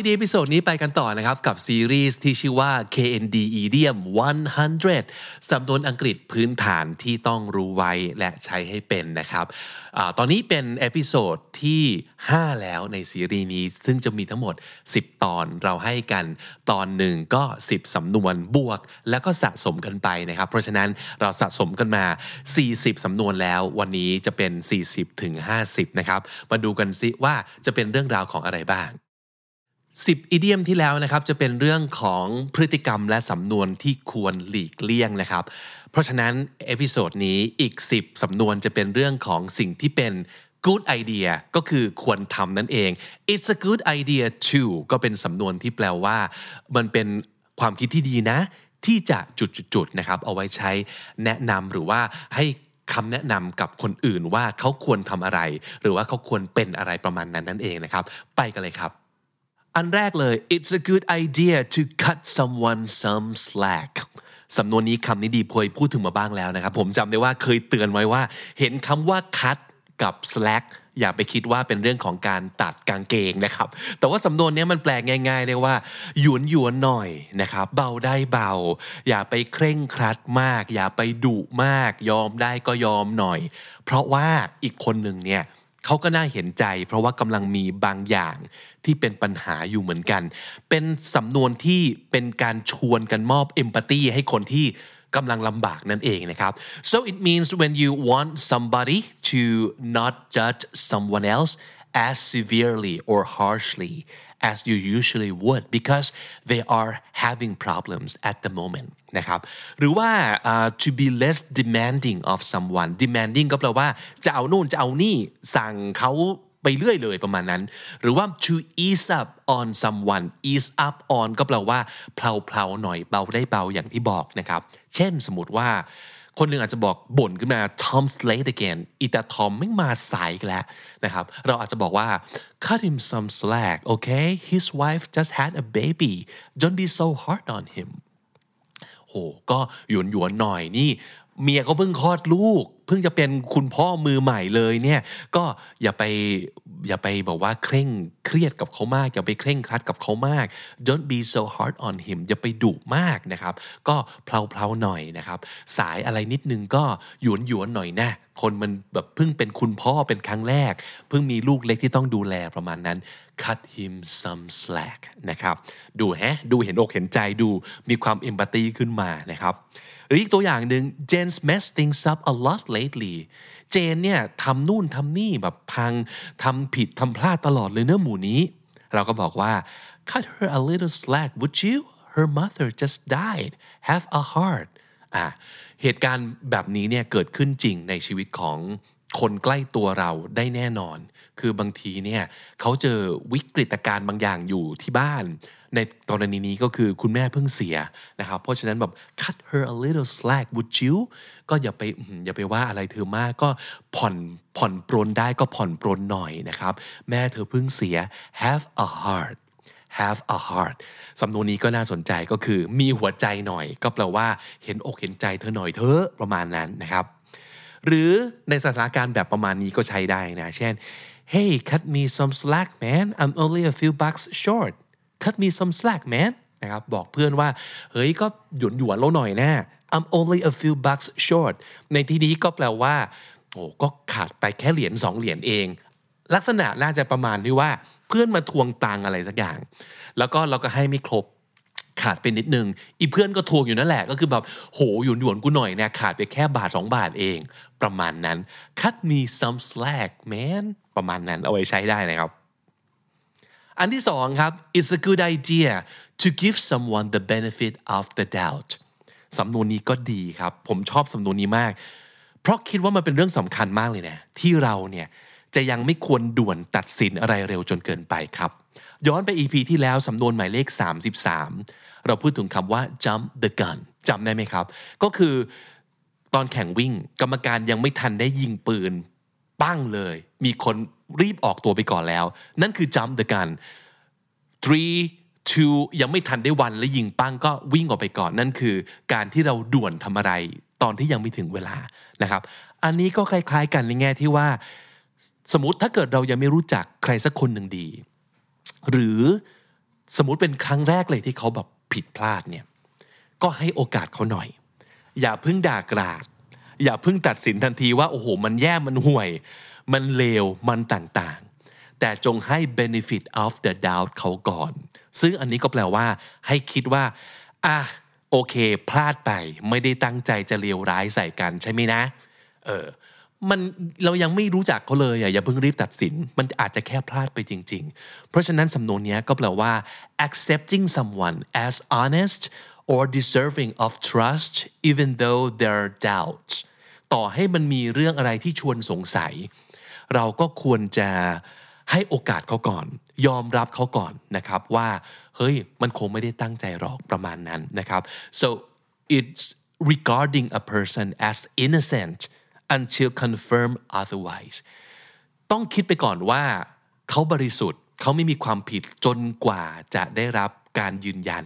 คำนี้ดี episode นี้ไปกันต่อนะครับ กับซีรีส์ที่ชื่อว่า KND Idiom 100 สำนวนอังกฤษพื้นฐานที่ต้องรู้ไว้และใช้ให้เป็นนะครับตอนนี้เป็น episode ที่ 5 แล้วในซีรีส์นี้ ซึ่งจะมีทั้งหมด 10 ตอนเราให้กันตอนหนึ่งก็ 10 สำนวนบวก แล้วก็สะสมกันไปนะครับ เพราะฉะนั้นเราสะสมกันมา 40 สำนวนแล้ว วันนี้จะเป็น 40ถึง50 นะครับ มาดูกันซิว่าจะเป็นเรื่องราวของอะไรบ้าง 10 idiom ที่แล้วนะครับจะเป็นเรื่องของพฤติกรรมและสำนวนที่ควรหลีกเลี่ยงนะครับ เพราะฉะนั้น episode นี้อีก 10 สำนวนจะเป็นเรื่องของสิ่งที่เป็น good idea ก็คือควรทำนั่นเอง it's a good idea to ก็เป็นสำนวนที่แปลว่า มันเป็นความคิดที่ดีนะ ที่จะจุดๆนะครับ เอาไว้ใช้แนะนำหรือว่าให้คำแนะนำกับคนอื่นว่าเขาควรทำอะไร หรือว่าเขาควรเป็นอะไรประมาณนั้นนั่นเองนะครับ ไปกันเลยครับ อันแรกเลย it's a good idea to cut someone some slack สำนวนนี้คำนี้ดีพอยพูดถึงมาบ้างแล้วนะครับ ผมจำได้ว่าเคยเตือนไว้ว่า เห็นคำว่า cut กับ slack อย่าไปคิดว่าเป็นเรื่องของการตัดกางเกงนะครับ แต่ว่าสำนวนนี้มันแปลง่ายๆเลยว่า หยวนหยวนหน่อยนะครับ เบาได้เบา อย่าไปเคร่งครัดมาก อย่าไปดุมาก ยอมได้ก็ยอมหน่อย เพราะว่าอีกคนหนึ่งเนี่ยเขาก็น่าเห็นใจ เพราะว่ากำลังมีบางอย่างที่เป็นปัญหาอยู่เหมือนกัน เป็นสำนวนที่เป็นการชวนกันมอบเอมพัตตีให้คนที่กำลังลำบากนั่นเองนะครับ so it means when you want somebody to not judge someone else as severely or harshly as you usually would because they are having problems at the moment นะครับหรือว่า uh, to be less demanding of someone demanding ก็แปลว่าจะเอานู่นจะเอานี่สั่งเขาไปเรื่อยเลยประมาณนั้น หรือว่า to ease up on someone ease up on ก็แปลว่าเพลาๆหน่อยเบาได้เบาอย่างที่บอกนะครับ เช่นสมมติว่า คนหนึ่งอาจจะบอกบ่นขึ้นมา Tom's late again อีตาทอมไม่มาสายอีกแล้วนะครับ เราอาจจะบอกว่า cut him some slack okay his wife just had a baby don't be so hard on him โหก็หยวนหยวนหน่อยนี่ เมียก็เพิ่งคลอดลูก เพิ่งจะเป็นคุณพ่อมือใหม่เลยเนี่ยก็อย่าไปอย่าไปบอกว่าเคร่งเครียดกับเขามาก อย่าไปเคร่งครัดกับเขามาก don't be so hard on him อย่าไปดุมากนะครับ ก็เพลาๆหน่อยนะครับ สายอะไรนิดนึงก็หยวนหยวนหน่อยนะคนมันแบบเพิ่งเป็นคุณพ่อเป็นครั้งแรก เพิ่งมีลูกเล็กที่ต้องดูแลประมาณนั้น cut him some slack นะครับ ดูแฮะดูเห็นอกเห็นใจดูมีความเอมพัตตีขึ้นมานะครับ รืออีกตัวอย่างหนึ่ง Jane's messed things up a lot lately เจนเนี่ยทำนู่นทำนี่แบบพังทำผิดทำพลาดตลอดเลยเนื้อหมูนี้ เราก็บอกว่า cut her a little slack would you her mother just died have a heart อะเหตุการณ์แบบนี้เนี่ยเกิดขึ้นจริงในชีวิตของ คนใกล้ตัวเราได้แน่นอน คือบางทีเนี่ยเขาเจอวิกฤตการณ์บางอย่างอยู่ที่บ้าน ในกรณีนี้ก็คือคุณแม่เพิ่งเสียนะครับ เพราะฉะนั้นแบบ cut her a little slack would you ก็อย่าไปอย่าไปว่าอะไรเธอมากก็ผ่อนผ่อนปรนได้ก็ผ่อนปรนหน่อยนะครับ แม่เธอเพิ่งเสีย have a heart have a heart สำนวนนี้ก็น่าสนใจก็คือมีหัวใจหน่อย ก็แปลว่าเห็นอกเห็นใจเธอหน่อยเธอประมาณนั้นนะครับ หรือในสถานการณ์แบบประมาณนี้ก็ใช้ได้นะ เช่น hey cut me some slack man I'm only a few bucks short cut me some slack man นะครับบอกเพื่อนว่า เฮ้ยก็หยวนหยวนๆเราหน่อยนะ I'm only a few bucks short ในที่นี้ก็แปลว่าโอ้ก็ขาดไปแค่เหรียญสองเหรียญเอง ลักษณะน่าจะประมาณที่ว่าเพื่อนมาทวงตังอะไรสักอย่าง แล้วก็เราก็ให้ไม่ครบ ขาดไปนิดนึง อีเพื่อนก็ทวงอยู่นั่นแหละ ก็คือแบบโหหยวนหยวนกูหน่อยเนะขาดไปแค่บาทสองบาทเอง ประมาณนั้น cut me some slack man ประมาณนั้นเอาไว้ใช้ได้นะครับ อันที่สองครับ it's a good idea to give someone the benefit of the doubt สำนวนนี้ก็ดีครับ ผมชอบสำนวนนี้มาก เพราะคิดว่ามันเป็นเรื่องสำคัญมากเลยนะที่เราเนี่ย จะยังไม่ควรด่วนตัดสินอะไรเร็วจนเกินไปครับ ย้อนไป EP ที่แล้วสำนวนหมายเลข 33 เราพูดถึงคำว่า jump the gun จำได้ไหมครับ ก็คือตอนแข่งวิ่ง กรรมการยังไม่ทันได้ยิงปืนปั้งเลย มีคนรีบออกตัวไปก่อนแล้ว นั่นคือ jump the gun three two ยังไม่ทันได้วันและยิงปั้งก็วิ่งออกไปก่อน นั่นคือการที่เราด่วนทำอะไร ตอนที่ยังไม่ถึงเวลานะครับ อันนี้ก็คล้ายๆกันในแง่ที่ว่า สมมติถ้าเกิดเรายังไม่รู้จักใครสักคนหนึ่งดี หรือสมมติเป็นครั้งแรกเลยที่เขาแบบผิดพลาดเนี่ยก็ให้โอกาสเขาหน่อย อย่าเพิ่งด่ากราด อย่าเพิ่งตัดสินทันทีว่า โอ้โห มันแย่มันห่วย มันเลวมันต่างๆ แต่จงให้ benefit of the doubt เขาก่อน ซึ่งอันนี้ก็แปลว่า ให้คิดว่าอะโอเค พลาดไปไม่ได้ตั้งใจจะเลวร้ายใส่กันใช่ไหมนะเออ มันเรายังไม่รู้จักเขาเลยอะอย่าเพิ่งรีบตัดสิน มันอาจจะแค่พลาดไปจริง ๆ เพราะฉะนั้นสำนวนนี้ก็แปลว่า accepting someone as honest or deserving of trust even though there are doubts ต่อให้มันมีเรื่องอะไรที่ชวนสงสัย เราก็ควรจะให้โอกาสเขาก่อน ยอมรับเขาก่อนนะครับว่าเฮ้ยมันคงไม่ได้ตั้งใจหรอกประมาณนั้นนะครับ so it's regarding a person as innocent until confirmed otherwise ต้องคิดไปก่อนว่าเขาบริสุทธิ์เขาไม่มีความผิดจนกว่าจะได้รับการยืนยัน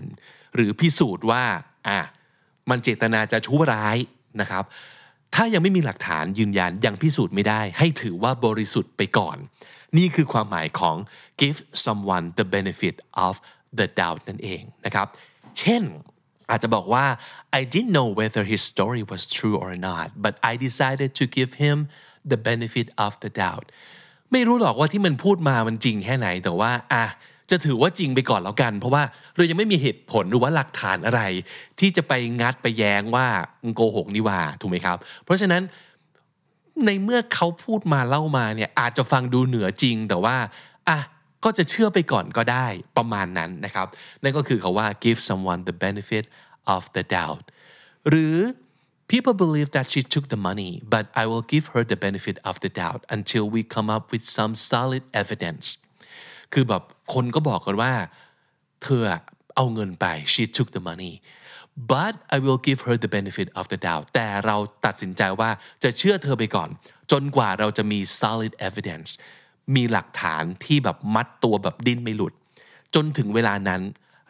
หรือพิสูจน์ว่าอะมันเจตนาจะชั่วร้ายนะครับ ถ้ายังไม่มีหลักฐานยืนยันยังพิสูจน์ไม่ได้ ให้ถือว่าบริสุทธิ์ไปก่อน นี่คือความหมายของ give someone the benefit of the doubt นั่นเองนะครับ เช่น อาจจะบอกว่า I didn't know whether his story was true or not but I decided to give him the benefit of the doubt ไม่รู้หรอกว่าที่มันพูดมามันจริงแค่ไหนแต่ว่าอะจะถือว่าจริงไปก่อนแล้วกัน เพราะว่าเรายังไม่มีเหตุผลหรือว่าหลักฐานอะไร ที่จะไปงัดไปแย้งว่าโกหกนี่ว่าถูกไหมครับ เพราะฉะนั้นในเมื่อเขาพูดมาเล่ามาเนี่ยอาจจะฟังดูเหนือจริงแต่ว่าอะ ก็จะเชื่อไปก่อนก็ได้ประมาณนั้นนะครับ นั่นก็คือคาว่า give someone the benefit of the doubt หรือ people believe that she took the money but I will give her the benefit of the doubt until we come up with some solid evidence คือแบบคนก็บอกกันว่า เธอเอาเงินไป she took the money but I will give her the benefit of the doubt แต่เราตัดสินใจว่าจะเชื่อเธอไปก่อน จนกว่าเราจะมี solid evidence มีหลักฐานที่แบบมัดตัวแบบดิ้นไม่หลุด จนถึงเวลานั้น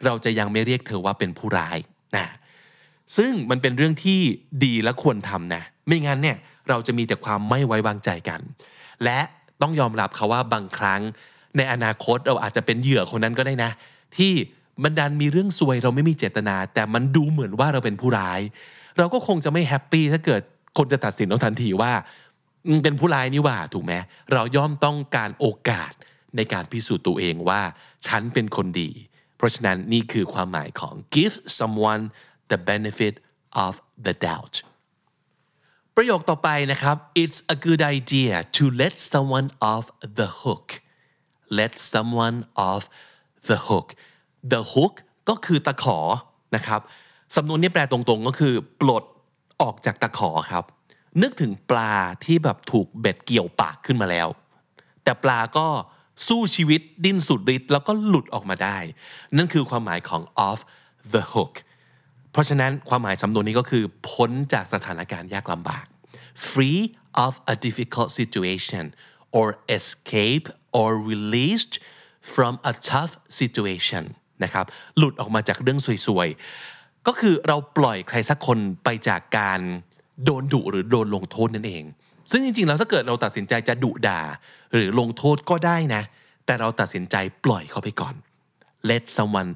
เราจะยังไม่เรียกเธอว่าเป็นผู้ร้ายนะซึ่งมันเป็นเรื่องที่ดีและควรทำนะ ไม่งั้นเนี่ยเราจะมีแต่ความไม่ไว้วางใจกัน และต้องยอมรับเขาว่าบางครั้ง ในอนาคตเราอาจจะเป็นเหยื่อคนนั้นก็ได้นะ ที่มันดันมีเรื่องซวยเราไม่มีเจตนา แต่มันดูเหมือนว่าเราเป็นผู้ร้าย เราก็คงจะไม่แฮปปี้ถ้าเกิดคนจะตัดสินเราทันทีว่า เป็นผู้ร้ายนี่ว่าถูกไหมเราย่อมต้องการโอกาสในการพิสูจน์ตัวเองว่า ฉันเป็นคนดี เพราะฉะนั้นนี่คือความหมายของ give someone the benefit of the doubt ประโยคต่อไปนะครับ it's a good idea to let someone off the hook let someone off the hook the hook ก็คือตะขอนะครับสำนวนนี้แปลตรงๆก็คือ ปลดออกจากตะขอครับ นึกถึงปลาที่แบบถูกเบ็ดเกี่ยวปากขึ้นมาแล้ว แต่ปลาก็สู้ชีวิตดิ้นสุดฤทธิ์แล้วก็หลุดออกมาได้ นั่นคือความหมายของ off the hook เพราะฉะนั้นความหมายสำนวนนี้ก็คือ พ้นจากสถานการณ์ยากลำบาก free of a difficult situation or escape or released from a tough situation นะครับหลุดออกมาจากเรื่องสวยๆ ก็คือเราปล่อยใครสักคนไปจากการ โดนดุหรือโดนลงโทษนั่นเอง ซึ่งจริงๆแล้วถ้าเกิดเราตัดสินใจจะดุด่า หรือลงโทษก็ได้นะ แต่เราตัดสินใจปล่อยเขาไปก่อน let someone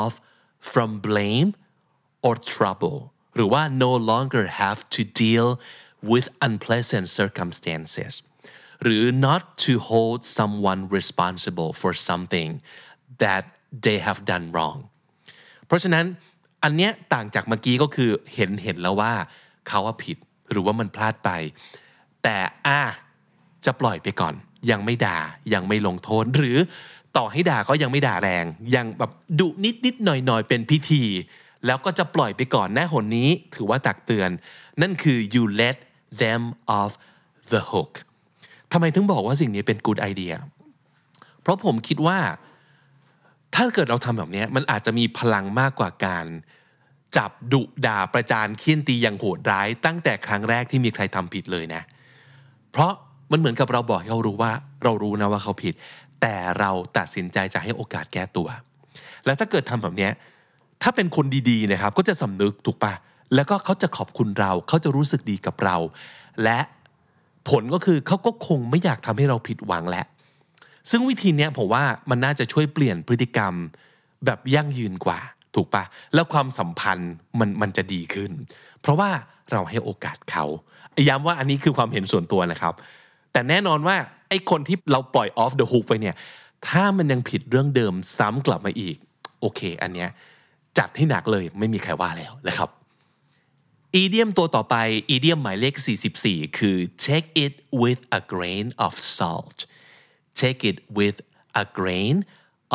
off from blame or trouble หรือว่า no longer have to deal with unpleasant circumstances หรือ not to hold someone responsible for something that they have done wrong เพราะฉะนั้นอันเนี้ยต่างจากเมื่อกี้ก็คือเห็นเห็นแล้วว่า เขาว่าผิดหรือว่ามันพลาดไป แต่อะจะปล่อยไปก่อน ยังไม่ด่ายังไม่ลงโทษหรือต่อให้ด่าก็ยังไม่ด่าแรง ยังแบบดุนิดนิดหน่อยหน่อยเป็นพิธี แล้วก็จะปล่อยไปก่อนแน่หนนี้ถือว่าตักเตือน นั่นคือ you let them off the hook ทำไมถึงบอกว่าสิ่งนี้เป็น good idea เพราะผมคิดว่า ถ้าเกิดเราทำแบบนี้มันอาจจะมีพลังมากกว่าการ จับดุด่าประจานเคี่ยนตีอย่างโหดร้าย ตั้งแต่ครั้งแรกที่มีใครทำผิดเลยนะ เพราะมันเหมือนกับเราบอกให้เขารู้ว่า เรารู้นะว่าเขาผิด แต่เราตัดสินใจจะให้โอกาสแก้ตัว แล้วถ้าเกิดทำแบบนี้ถ้าเป็นคนดีๆนะครับ ก็จะสำนึกถูกปะแล้วก็เขาจะขอบคุณเราเขาจะรู้สึกดีกับเรา และผลก็คือเขาก็คงไม่อยากทำให้เราผิดหวังแหละซึ่งวิธีนี้ผมว่ามันน่าจะช่วยเปลี่ยนพฤติกรรมแบบยั่งยืนกว่า ถูกปะแล้วความสัมพันธ์มันมันจะดีขึ้น เพราะว่าเราให้โอกาสเขาย้ำว่าอันนี้คือความเห็นส่วนตัวนะครับ แต่แน่นอนว่าไอ้คนที่เราปล่อย off the hook ไปเนี่ย ถ้ามันยังผิดเรื่องเดิมซ้ำกลับมาอีก โอเค อันเนี้ยจัดให้หนักเลยไม่มีใครว่าแล้วนะครับอีเดียมตัวต่อไปอีเดียมหมายเลข 44 คือ take it with a grain of salt take it with a grain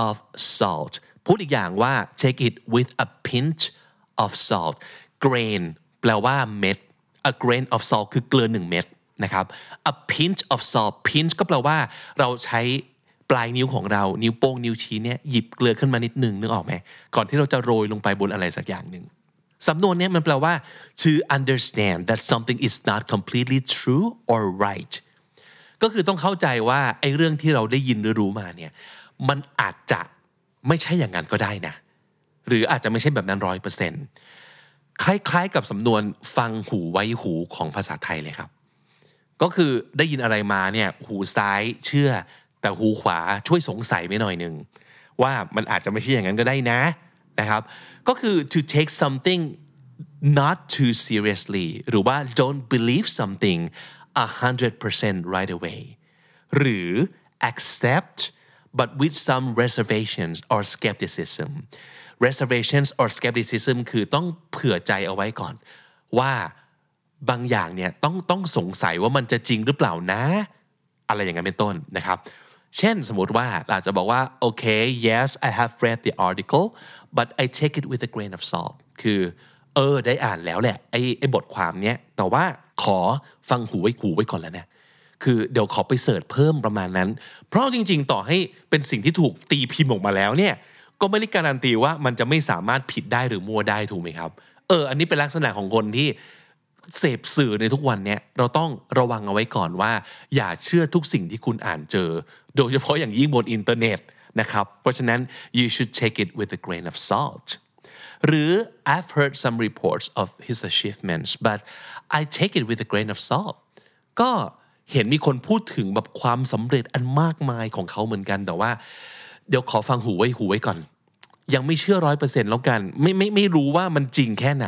of salt พูดอีกอย่างว่า take it with a pinch of salt grain แปลว่าเม็ด a grain of salt คือเกลือหนึ่งเม็ดนะครับ a pinch of salt pinch ก็แปลว่าเราใช้ปลายนิ้วของเรา นิ้วโป้งนิ้วชี้เนี่ยหยิบเกลือขึ้นมานิดหนึ่งนึกออกไหมก่อนที่เราจะโรยลงไปบนอะไรสักอย่างหนึ่งสำนวนเนี้มันแปลว่า to understand that something is not completely true or right ก็คือต้องเข้าใจว่าไอ้เรื่องที่เราได้ยินหรือรู้มาเนี่ยมันอาจจะ ไม่ใช่อย่างนั้นก็ได้นะ หรืออาจจะไม่ใช่แบบนั้นร้อยเปอร์เซ็นต์คล้ายๆ กับสำนวนฟังหูไว้หูของภาษาไทยเลยครับ ก็คือได้ยินอะไรมาเนี่ยหูซ้ายเชื่อ แต่หูขวาช่วยสงสัยไม่หน่อยหนึ่งว่ามันอาจจะไม่ใช่อย่างนั้นก็ได้นะนะครับ ก็คือ to take something not too seriously หรือว่า don't believe something a hundred percent right away หรือ accept but with some reservations or skepticism reservations or skepticism คือต้องเผื่อใจเอาไว้ก่อน ว่าบางอย่างเนี่ยต้องต้องสงสัยว่ามันจะจริงหรือเปล่านะ อะไรอย่างนั้นเป็นต้นนะครับ เช่นสมมติว่าเราจะบอกว่าโอเค yes I have read the article but I take it with a grain of salt คือเออได้อ่านแล้วแหละไอ้ไอ้บทความเนี้ยแต่ว่าขอฟังหูไว้หูไว้ก่อนแล้วนะ คือเดี๋ยวขอไป search เพิ่มประมาณนั้น เพราะจริง ๆ ต่อให้เป็นสิ่งที่ถูกตีพิมพ์ออกมาแล้วเนี่ยก็ไม่ได้การันตีว่ามันจะไม่สามารถผิดได้หรือมั่วได้ถูกไหมครับ เออ อันนี้เป็นลักษณะของคนที่เสพสื่อในทุกวันเนี้ยเราต้องระวังเอาไว้ก่อนว่า อย่าเชื่อทุกสิ่งที่คุณอ่านเจอ โดยเฉพาะอย่างยิ่งบนอินเทอร์เน็ตนะครับเพราะฉะนั้น you should take it with a grain of salt หรือ I've heard some reports of his achievements but I take it with a grain of salt ก็ เห็นมีคนพูดถึงแบบความสำเร็จอันมากมายของเขาเหมือนกัน แต่ว่า เดี๋ยวขอฟังหูไว้หูไว้ก่อน ยังไม่เชื่อร้อยเปอร์เซ็นต์แล้วกัน ไม่ไม่ไม่รู้ว่ามันจริงแค่ไหน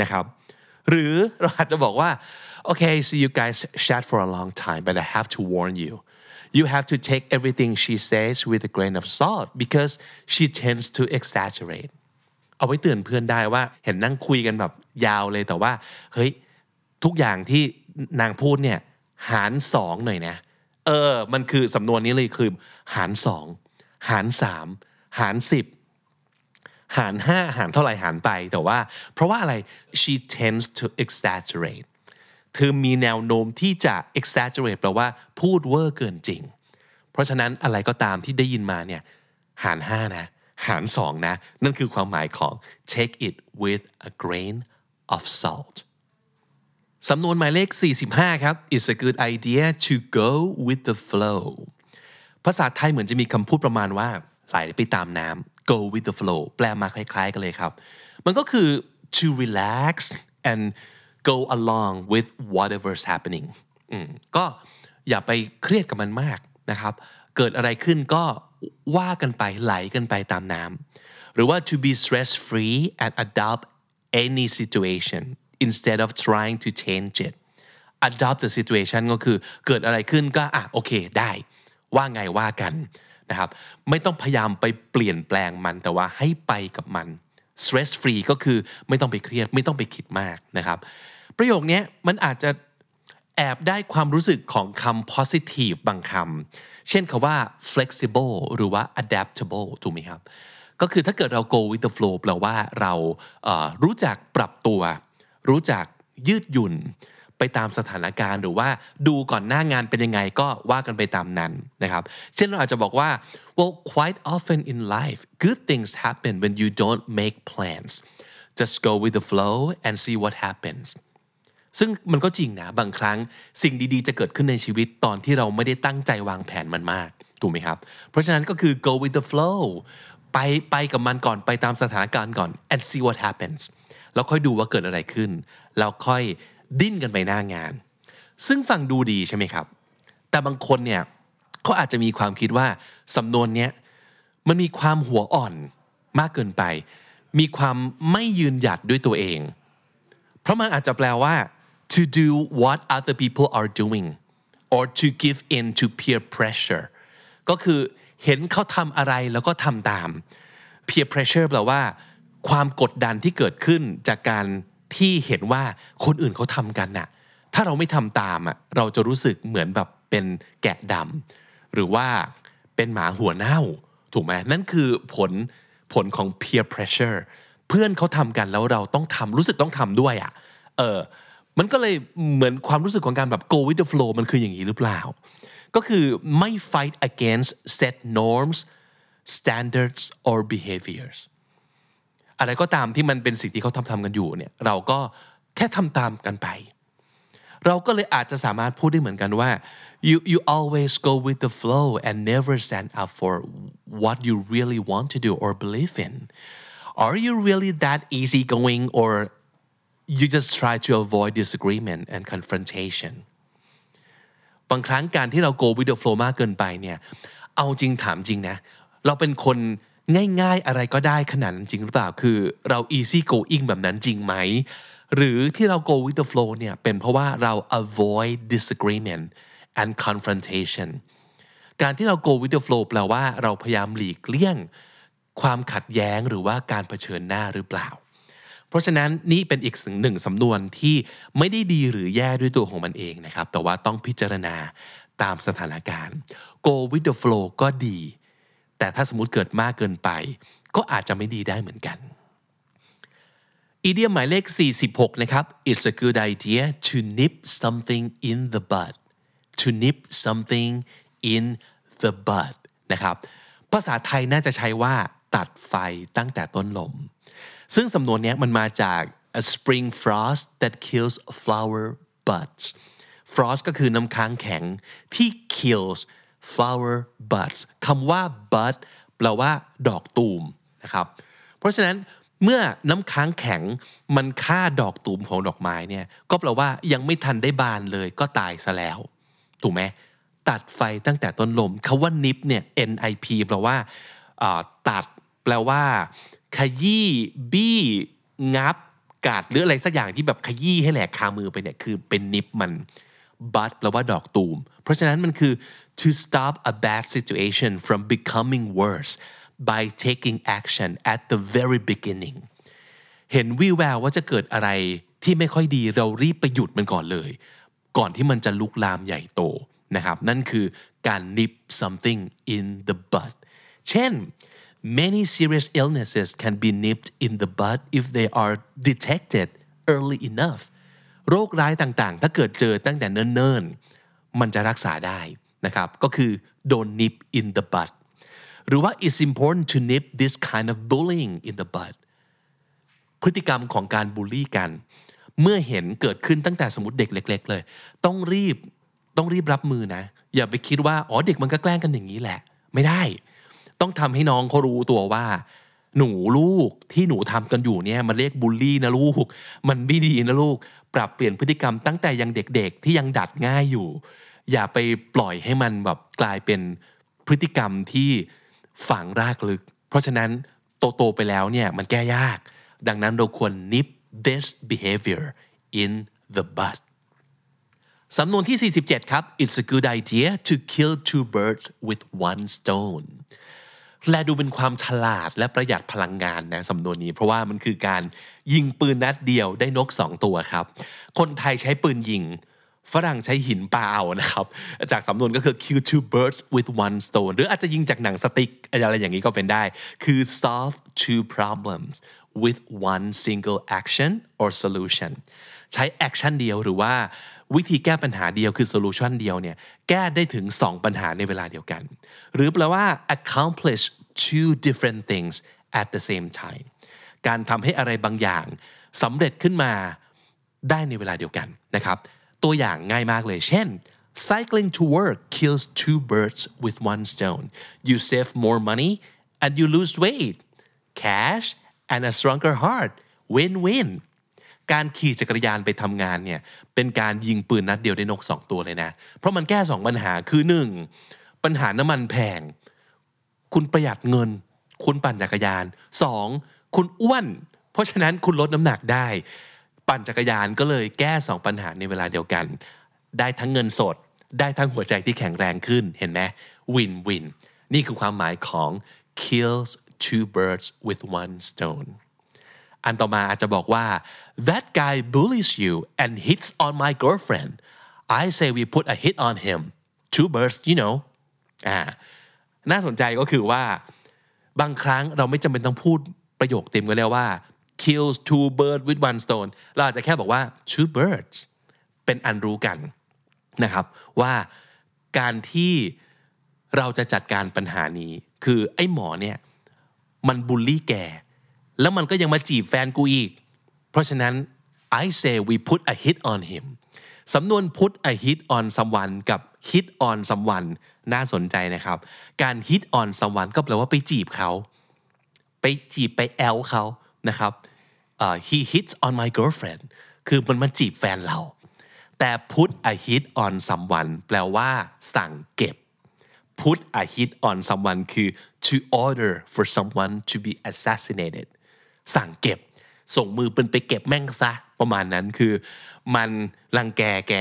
นะครับ หรือเราอาจจะบอกว่า okay so you guys chat for a long time but I have to warn you you have to take everything she says with a grain of salt because she tends to exaggerate เอาไว้เตือนเพื่อนได้ว่าเห็นนั่งคุยกันแบบยาวเลยแต่ว่าเฮ้ยทุกอย่างที่นางพูดเนี่ย หารสองหน่อยนะ เออ มันคือสำนวนนี้เลยคือ หารสองหารสามหารสิบหารห้าหารเท่าไหร่หารไปแต่ว่า เพราะว่าอะไร she tends to exaggerate เธอมีแนวโน้มที่จะ exaggerate แปลว่าพูดเวอร์เกินจริง เพราะฉะนั้นอะไรก็ตามที่ได้ยินมาเนี่ยหารห้านะ หารสองนะ นั่นคือความหมายของ take it with a grain of salt สำนวนหมายเลข 45 ครับ it's a good idea to go with the flow ภาษาไทยเหมือนจะมีคำพูดประมาณว่า ไหลไปตามน้ำ go with the flow แปลมาคล้ายๆกันเลยครับ มันก็คือ to relax and go along with whatever's happening ก็อย่าไปเครียดกับมันมากนะครับ เกิดอะไรขึ้นก็ว่ากันไปไหลกันไปตามน้ำหรือว่า to be stress free and adopt any situation instead of trying to change it adopt the situation ก็คือเกิดอะไรขึ้นก็อะโอเคได้ ว่าไงว่ากันนะครับ ไม่ต้องพยายามไปเปลี่ยนแปลงมันแต่ว่าให้ไปกับมัน stress free ก็คือไม่ต้องไปเครียดไม่ต้องไปคิดมากนะครับ ประโยคนี้มันอาจจะแอบได้ความรู้สึกของคำ positive บางคำเช่นคาว่า flexible หรือว่า adaptable ถูกไหมครับ ก็คือถ้าเกิดเรา go with the flow แปลว่าเรารู้จักปรับตัว รู้จักยืดหยุ่น ไปตามสถานการณ์หรือว่าดูก่อนหน้างานเป็นยังไงก็ว่ากันไปตามนั้นนะครับ เช่นเราอาจจะบอกว่า well quite often in life good things happen when you don't make plans just go with the flow and see what happens ซึ่งมันก็จริงนะบางครั้งสิ่งดีๆ จะเกิดขึ้นในชีวิตตอนที่เราไม่ได้ตั้งใจวางแผนมันมากถูกไหมครับ เพราะฉะนั้นก็คือ go with the flow ไปไปกับมันก่อนไปตามสถานการณ์ก่อน and see what happens แล้วค่อยดูว่าเกิดอะไรขึ้น แล้วค่อยดิ้นกันไปหน้างาน ซึ่งฟังดูดีใช่ไหมครับ แต่บางคนเนี่ยเขาอาจจะมีความคิดว่าสำนวนเนี้ยมันมีความหัวอ่อนมากเกินไป มีความไม่ยืนหยัดด้วยตัวเอง เพราะมันอาจจะแปลว่า to do what other people are doing or to give in to peer pressure ก็คือเห็นเขาทำอะไรแล้วก็ทำตาม peer pressure แปลว่า ความกดดันที่เกิดขึ้นจากการที่เห็นว่าคนอื่นเขาทำกันน่ะ ถ้าเราไม่ทำตามอะเราจะรู้สึกเหมือนแบบเป็นแกะดำหรือว่าเป็นหมาหัวเน่าถูกไหมนั่นคือผลผลของ peer pressure เพื่อนเขาทำกันแล้วเราต้องทำรู้สึกต้องทำด้วยอะเออมันก็เลยเหมือนความรู้สึกของการแบบ go with the flow มันคืออย่างนี้หรือเปล่า ก็คือไม่ fight against set norms standards or behaviors อะไรก็ตามที่มันเป็นสิ่งที่เขาทำทำกันอยู่เนี่ยเราก็แค่ทำตามกันไป เราก็เลยอาจจะสามารถพูดได้เหมือนกันว่า you you always go with the flow and never stand up for what you really want to do or believe in are you really that easygoing or you just try to avoid disagreement and confrontation บางครั้งการที่เรา go with the flow มากเกินไปเนี่ยเอาจริงถามจริงนะ เราเป็นคน ง่ายๆอะไรก็ได้ขนาดนั้นจริงหรือเปล่าคือเรา easy going แบบนั้นจริงไหม หรือที่เรา go with the flow เนี่ยเป็นเพราะว่าเรา avoid disagreement and confrontation การที่เรา go with the flow แปลว่าเราพยายามหลีกเลี่ยง ความขัดแย้งหรือว่าการเผชิญหน้าหรือเปล่า เพราะฉะนั้นนี่เป็นอีกหนึ่งสำนวนที่ไม่ได้ดีหรือแย่ด้วยตัวของมันเองนะครับ แต่ว่าต้องพิจารณาตามสถานการณ์ go with the flow ก็ดี แต่ถ้าสมมติเกิดมากเกินไป ก็อาจจะไม่ดีได้เหมือนกันอีเดียมหมายเลข 46 นะครับ it's a good idea to nip something in the bud to nip something in the bud นะครับ ภาษาไทยน่าจะใช้ว่าตัดไฟตั้งแต่ต้นลม ซึ่งสำนวนนี้มันมาจาก a spring frost that kills flower buds frost ก็คือน้ำค้างแข็งที่ kills flower buds คำว่า bud แปลว่าดอกตูมนะครับ เพราะฉะนั้นเมื่อน้ำค้างแข็งมันฆ่าดอกตูมของดอกไม้เนี่ยก็แปลว่ายังไม่ทันได้บานเลยก็ตายซะแล้ว ถูกไหมตัดไฟตั้งแต่ต้นลมคาว่า nip เนี่ย nip แปลว่าตัดแปลว่า ขยี้บี้งับกัดหรืออะไรสักอย่างที่แบบขยี้ให้แหลกคามือไปเนี่ยคือเป็นนิปมัน but แปลว่าดอกตูม เพราะฉะนั้นมันคือ to stop a bad situation from becoming worse by taking action at the very beginning เห็นวิแววว่าจะเกิดอะไรที่ไม่ค่อยดีเรารีบไปหยุดมันก่อนเลย ก่อนที่มันจะลุกลามใหญ่โตนะครับ นั่นคือการ nip something in the bud เช่น many serious illnesses can be nipped in the bud if they are detected early enough โรคร้ายต่างๆ ถ้าเกิดเจอตั้งแต่เนิ่นๆ มันจะรักษาได้นะครับ ก็คือโดน nip in the bud หรือว่า it's important to nip this kind of bullying in the bud พฤติกรรมของการบูลลี่กัน เมื่อเห็นเกิดขึ้นตั้งแต่สมมติเด็กเล็ก ๆ เลย ต้องรีบต้องรีบรับมือนะ อย่าไปคิดว่า อ๋อเด็กมันก็แกล้งกันอย่างนี้แหละ ไม่ได้ ต้องทำให้น้องเขารู้ตัวว่า หนูลูกที่หนูทำกันอยู่เนี่ยมันเรียกบูลลี่นะลูก มันไม่ดีนะลูก ปรับเปลี่ยนพฤติกรรมตั้งแต่ยังเด็กๆ ที่ยังดัดง่ายอยู่ อย่าไปปล่อยให้มันแบบกลายเป็นพฤติกรรมที่ฝังรากลึก เพราะฉะนั้นโตๆไปแล้วเนี่ยมันแก้ยาก ดังนั้นเราควร nip this behavior in the bud สำนวนที่ 47 ครับ it's a good idea to kill two birds with one stone และดูเป็นความฉลาดและประหยัดพลังงานนะสำนวนนี้ เพราะว่ามันคือการยิงปืนนัดเดียวได้นกสองตัวครับ คนไทยใช้ปืนยิง ฝรั่งใช้หินปาเอานะครับ จากสำนวนก็คือ kill two birds with one stone หรืออาจจะยิงจากหนังสติ๊กอะไรอย่างนี้ก็เป็นได้ คือ solve two problems with one single action or solution ใช้ action เดียวหรือว่า วิธีแก้ปัญหาเดียวคือ solution เดียวเนี่ยแก้ได้ถึง 2 ปัญหาในเวลาเดียวกัน หรือแปลว่า accomplish two different things at the same time การทำให้อะไรบางอย่างสำเร็จขึ้นมาได้ในเวลาเดียวกันนะครับ ตัวอย่างง่ายมากเลย เช่น cycling to work kills two birds with one stone you save more money and you lose weight cash and a stronger heart win-win การขี่จักรยานไปทำงานเนี่ยเป็นการยิงปืนนัดเดียวได้นกสองตัวเลยนะ เพราะมันแก้สองปัญหาคือหนึ่งปัญหาน้ำมันแพง คุณประหยัดเงิน คุณปั่นจักรยานสองคุณอ้วน เพราะฉะนั้นคุณลดน้ำหนักได้ ปั่นจักรยานก็เลยแก้สองปัญหาในเวลาเดียวกัน ได้ทั้งเงินสด ได้ทั้งหัวใจที่แข็งแรงขึ้นเห็นไหม win win นี่คือความหมายของ kills two birds with one stone อันต่อมาอาจจะบอกว่า that guy bullies you and hits on my girlfriend I say we put a hit on him two birds you know อ่าน่าสนใจก็คือว่าบางครั้งเราไม่จำเป็นต้องพูดประโยคเต็มก็แล้วว่า kills two birds with one stone เราอาจจะแค่บอกว่า two birds เป็นอันรู้กันนะครับ ว่าการที่เราจะจัดการปัญหานี้ คือไอ้หมอเนี่ย มันบูลลี่แก แล้วมันก็ยังมาจีบแฟนกูอีก เพราะฉะนั้น I say we put a hit on him สำนวน put a hit on someone กับ hit on someone น่าสนใจนะครับ การ hit on someone ก็แปลว่าไปจีบเขา ไปจีบไปแอลเขานะครับ uh, he hits on my girlfriend คือมันมาจีบแฟนเรา แต่ put a hit on someone แปลว่า สั่งเก็บ put a hit on someone คือ to order for someone to be assassinated สั่งเก็บ ส่งมือปืนไปเก็บแม่งซะประมาณนั้นคือ มันรังแกแก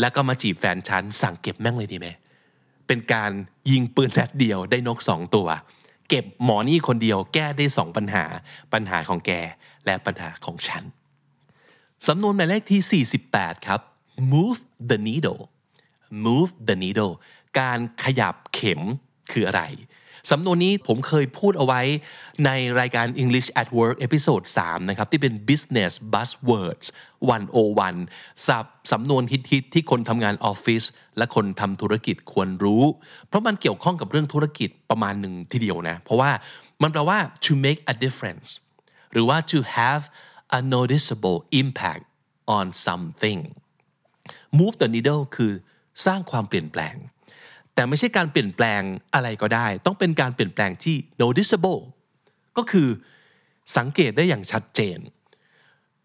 แล้วก็มาจีบแฟนฉันสั่งเก็บแม่งเลยดีไหมเป็นการยิงปืนนัดเดียวได้นกสองตัว เก็บหมอนี่คนเดียวแก้ได้สองปัญหา ปัญหาของแกและปัญหาของฉันสำนวนหมายเลขที่ 48 ครับ move the needle move the needle การขยับเข็มคืออะไร สำนวนนี้ผมเคยพูดเอาไว้ในรายการ English at Work episode 3นะครับ ที่เป็น business buzzwords 101 ศัพท์สำนวนฮิตๆที่คนทำงานออฟฟิศและคนทำธุรกิจควรรู้ เพราะมันเกี่ยวข้องกับเรื่องธุรกิจประมาณหนึ่งทีเดียวนะ เพราะว่ามันแปลว่า to make a difference หรือว่า to have a noticeable impact on something move the needle คือสร้างความเปลี่ยนแปลง แต่ไม่ใช่การเปลี่ยนแปลงอะไรก็ได้ ต้องเป็นการเปลี่ยนแปลงที่ noticeable ก็คือสังเกตได้อย่างชัดเจน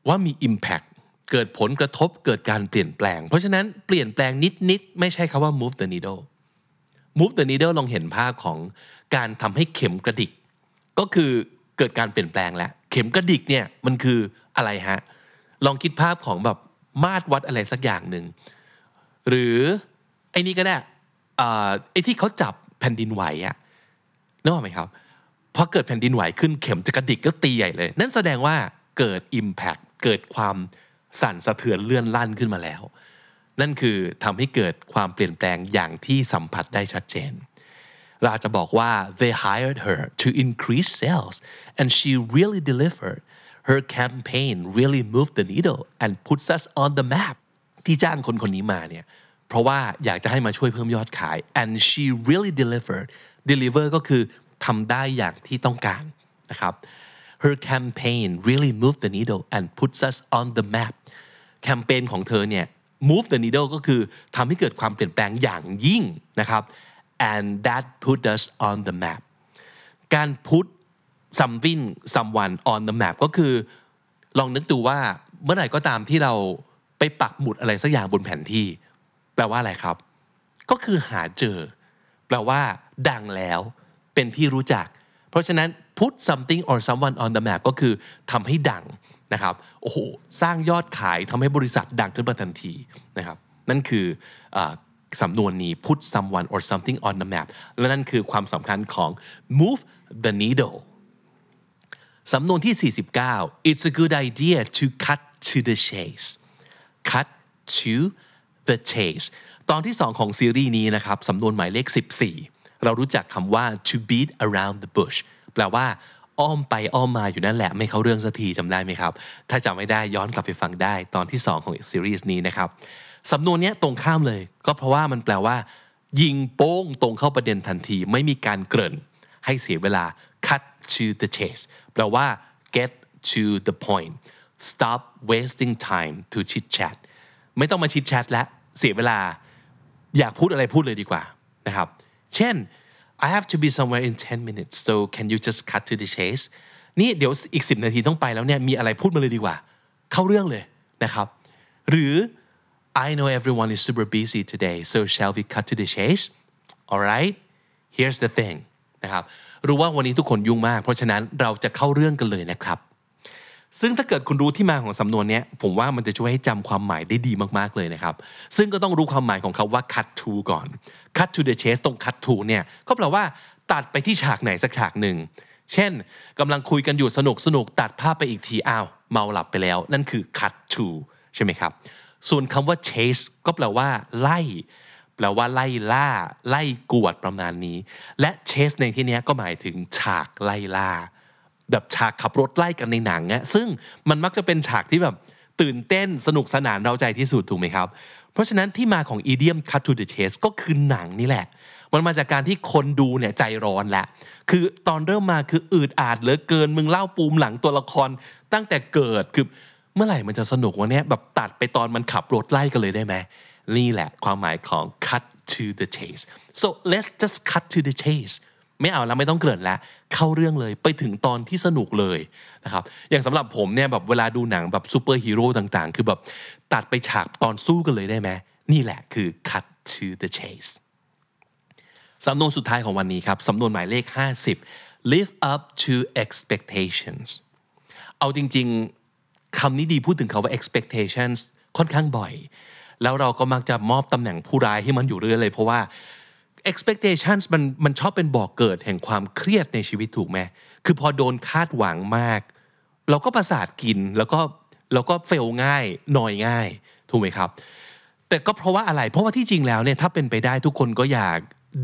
ว่ามี impact เกิดผลกระทบเกิดการเปลี่ยนแปลง เพราะฉะนั้นเปลี่ยนแปลงนิด ๆ ไม่ใช่คาว่า move the needle move the needle ลองเห็นภาพของการทำให้เข็มกระดิก ก็คือเกิดการเปลี่ยนแปลงแล้ว เข็มกระดิกเนี่ยมันคืออะไรฮะ ลองคิดภาพของแบบมาตรวัดอะไรสักอย่างหนึ่ง หรือไอ้นี่ก็ได้ ไอ้ที่เขาจับแผ่นดินไหวอะนึกออกไหมครับพอเกิดแผ่นดินไหวขึ้นเข็มจะกระดิกก็ตีใหญ่เลย นั่นแสดงว่าเกิด Impact เกิดความสั่นสะเทือนเลื่อนลั่นขึ้นมาแล้ว นั่นคือทำให้เกิดความเปลี่ยนแปลงอย่างที่สัมผัสได้ชัดเจน เราจะบอกว่า they hired her to increase sales and she really delivered her campaign really moved the needle and puts us on the map ที่จ้างคนคนนี้มาเนี่ย เพราะว่าอยากจะให้มาช่วยเพิ่มยอดขาย and she really delivered deliver ก็คือทำได้อย่างที่ต้องการนะครับ her campaign really moved the needle and puts us on the map แคมเปญของเธอเนี่ย move the needle ก็คือทำให้เกิดความเปลี่ยนแปลงอย่างยิ่งนะครับ and that put us on the map การ put something someone on the map ก็คือ ลองนึกดูว่าเมื่อไหร่ก็ตามที่เราไปปักหมุดอะไรสักอย่างบนแผนที่ ลว่าอะไรครับ ก็คือหาเจอ แปลว่า ดังแล้ว เป็นที่รู้จัก เพราะฉะนั้น put something or someone on the map ก็คือทำให้ดังนะครับโอ้โหสร้างยอดขายทำให้บริษัทดังขึ้นมาทันทีนะครับนั่นคืออสำนวนนี้ put someone or something on the map และนั่นคือความสำคัญของ move the needle สำนวนที่ 49 it's a good idea to cut to the chase cut to the chase ตอนที่ 2 ของซีรีส์นี้นะครับสำนวนหมายเลข 14 เรารู้จักคำว่า to beat around the bush แปลว่า อ้อมไปอ้อมมาอยู่นั่นแหละไม่เข้าเรื่องสักทีจำได้ไหมครับ ถ้าจำไม่ได้ย้อนกลับไปฟังได้ตอนที่ 2 ของซีรีส์นี้นะครับสำนวนนี้ตรงข้ามเลย ก็เพราะว่ามันแปลว่า ยิงโป้งตรงเข้าประเด็นทันที ไม่มีการเกริ่น ให้เสียเวลา cut to the chase แปลว่า get to the point stop wasting time to chit chat ไม่ต้องมาชิดแชทและเสียเวลาอยากพูดอะไรพูดเลยดีกว่านะครับ เช่น I have to be somewhere in 10 minutes so can you just cut to the chase นี่เดี๋ยวอีก 10 นาทีต้องไปแล้วเนี่ยมีอะไรพูดมาเลยดีกว่า เข้าเรื่องเลยนะครับ หรือ I know everyone is super busy today so shall we cut to the chase alright here's the thing นะครับรู้ว่าวันนี้ทุกคนยุ่งมาก เพราะฉะนั้นเราจะเข้าเรื่องกันเลยนะครับ ซึ่งถ้าเกิดคุณรู้ที่มาของสำนวนนี้ผมว่ามันจะช่วยให้จำความหมายได้ดีมากๆเลยนะครับ ซึ่งก็ต้องรู้ความหมายของคาว่า cut to ก่อน cut to the chase ตรง cut to เนี่ยก็แปลว่าตัดไปที่ฉากไหนสักฉากหนึ่ง เช่นกำลังคุยกันอยู่สนุกสนุกตัดภาพไปอีกทีอ้าวเมาหลับไปแล้ว นั่นคือ cut to ใช่ไหมครับ ส่วนคำว่า chase ก็แปลว่า ไล่แปลว่าไล่ล่า ไล่กวดประมาณนี้ และ chase ในที่นี้ก็หมายถึงฉากไล่ล่า แบบฉากขับรถไล่กันในหนังเนี่ยซึ่งมันมักจะเป็นฉากที่แบบตื่นเต้นสนุกสนานเราใจที่สุดถูกไหมครับ เพราะฉะนั้นที่มาของ idiom cut to the chase ก็คือหนังนี่แหละ มันมาจากการที่คนดูเนี่ยใจร้อนแล้วคือตอนเริ่มมาคืออืดอาดเหลือเกินมึงเล่าปูมหลังตัวละครตั้งแต่เกิดคือเมื่อไหร่มันจะสนุกวะเนี่ยแบบตัดไปตอนมันขับรถไล่กันเลยได้ไหมนี่แหละความหมายของ cut to the chase so let's just cut to the chase ไม่เอาแล้วไม่ต้องเกริ่นแล้ว เข้าเรื่องเลยไปถึงตอนที่สนุกเลยนะครับอย่างสำหรับผมเนี่ยแบบเวลาดูหนังแบบซูเปอร์ฮีโร่ต่างๆ คือแบบตัดไปฉากตอนสู้กันเลยได้ไหมนี่แหละคือ cut to the chase สำนวนสุดท้ายของวันนี้ครับสำนวนหมายเลข 50 live up to expectations เอาจริงๆคำนี้ดีพูดถึงคาว่า expectations ค่อนข้างบ่อย แล้วเราก็มักจะมอบตำแหน่งผู้ร้ายให้มันอยู่เรื่อยเลย เพราะว่า expectations มันมันชอบเป็นบ่อกเกิดแห่งความเครียดในชีวิตถูกไหมคือพอโดนคาดหวังมาก เราก็ประสาทกินแล้วก็แล้วก็เฟลง่ายนอยง่ายถูกไหมครับ แต่ก็เพราะว่าอะไรเพราะว่าที่จริงแล้วเนี่ยถ้าเป็นไปได้ทุกคนก็อยาก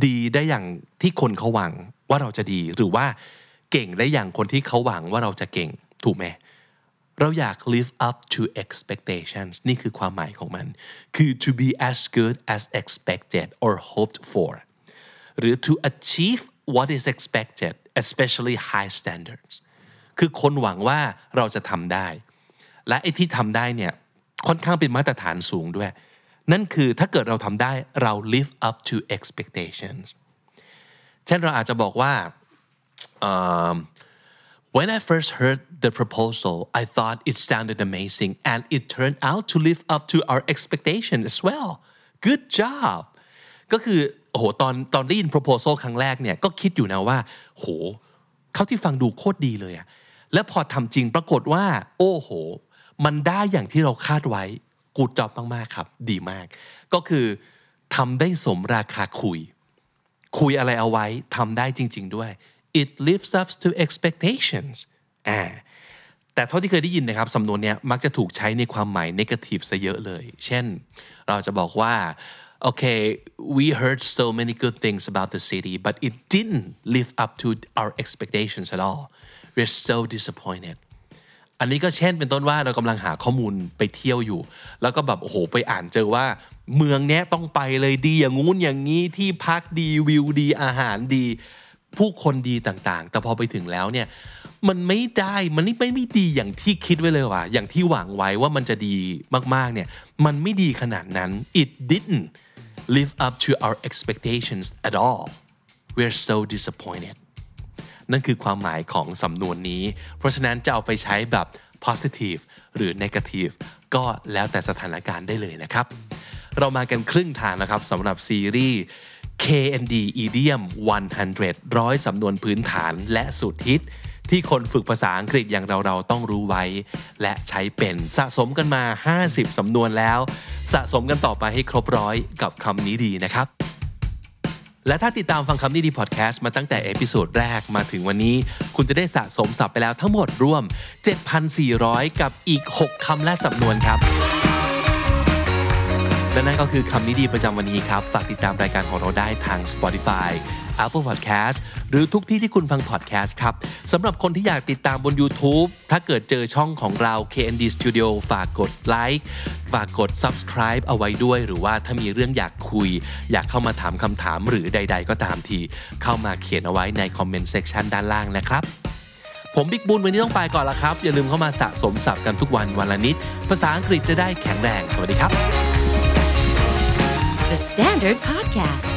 ดีได้อย่างที่คนเขาหวังว่าเราจะดีหรือว่าเก่งได้อย่างคนที่เขาหวังว่าเราจะเก่งถูกไหมเราอยาก live up to expectations นี่คือความหมายของมัน คือ to be as good as expected or hoped for หรือ to achieve what is expected especially high standards คือคนหวังว่าเราจะทำได้ และไอ้ที่ทำได้เนี่ยค่อนข้างเป็นมาตรฐานสูงด้วย นั่นคือถ้าเกิดเราทำได้เรา live up to expectations เช่นเราอาจจะบอกว่า um, when I first heard the proposal I thought it sounded amazing and it turned out to live up to our expectation as well good job ก็คือ โอ้โหตอนตอนได้ยิน proposal ครั้งแรกเนี่ยก็คิดอยู่นะว่า โหเขาที่ฟังดูโคตรดีเลยอะแล้วพอทำจริงปรากฏว่า โอ้โห มันได้อย่างที่เราคาดไว้กูจอบมากๆครับ ดีมาก ก็คือทำได้สมราคาคุย คุยอะไรเอาไว้ทำได้จริง ๆ ด้วย it lives up to expectations อ่าแต่เท่าที่เคยได้ยินนะครับสำนวนเนี้ยมักจะถูกใช้ในความหมาย negative ซะเยอะเลย เช่น เราจะบอกว่า okay we heard so many good things about the city but it didn't live up to our expectations at all we're so disappointed อันนี้ก็เช่นเป็นต้นว่าเรากำลังหาข้อมูลไปเที่ยวอยู่ แล้วก็แบบโอ้โหไปอ่านเจอว่า เมืองเนี้ยต้องไปเลยดีอย่างงู้นอย่างนี้ที่พักดีวิวดีอาหารดี ผู้คนดีต่างๆ แต่พอไปถึงแล้วเนี่ยมันไม่ได้มันไม่ไม่ไม่ดีอย่างที่คิดไว้เลยว่ะอย่างที่หวังไว้ว่ามันจะดีมากๆเนี่ยมันไม่ดีขนาดนั้น it didn't live up to our expectations at all we're so disappointed นั่นคือความหมายของสำนวนนี้ เพราะฉะนั้นจะเอาไปใช้แบบ positive หรือ negative ก็แล้วแต่สถานการณ์ได้เลยนะครับ เรามากันครึ่งทางนะครับสำหรับซีรีส์ KND Idiom 100 ร้อยสำนวนพื้นฐานและสุดฮิต ที่คนฝึกภาษาอังกฤษอย่างเราเราต้องรู้ไว้ และใช้เป็นสะสมกันมา 50 สำนวนแล้ว สะสมกันต่อไปให้ครบร้อยกับคำนี้ดีนะครับ และถ้าติดตามฟังคำนี้ดีพอดแคสต์มาตั้งแต่ episode แรกมาถึงวันนี้ คุณจะได้สะสมศัพท์ไปแล้วทั้งหมดรวม 7,400 กับอีก 6คำและสำนวนครับและนั่นก็คือคำนี้ดีประจำวันนี้ครับ ฝากติดตามรายการของเราได้ทาง Spotify Apple Podcast หรือทุกที่ที่คุณฟัง podcast ครับสำหรับคนที่อยากติดตามบน YouTube ถ้าเกิดเจอช่องของเรา KND Studio ฝากกดไลค์ฝากกด subscribe เอาไว้ด้วย หรือว่าถ้ามีเรื่องอยากคุย อยากเข้ามาถามคำถามหรือใด ๆ ก็ตามที เข้ามาเขียนเอาไว้ใน comment section ด้านล่างนะครับผมบิ๊กบุญวันนี้ต้องไปก่อนละครับ อย่าลืมเข้ามาสะสมศัพท์กันทุกวันวันละนิด ภาษาอังกฤษจะได้แข็งแรง สวัสดีครับ The Standard Podcast,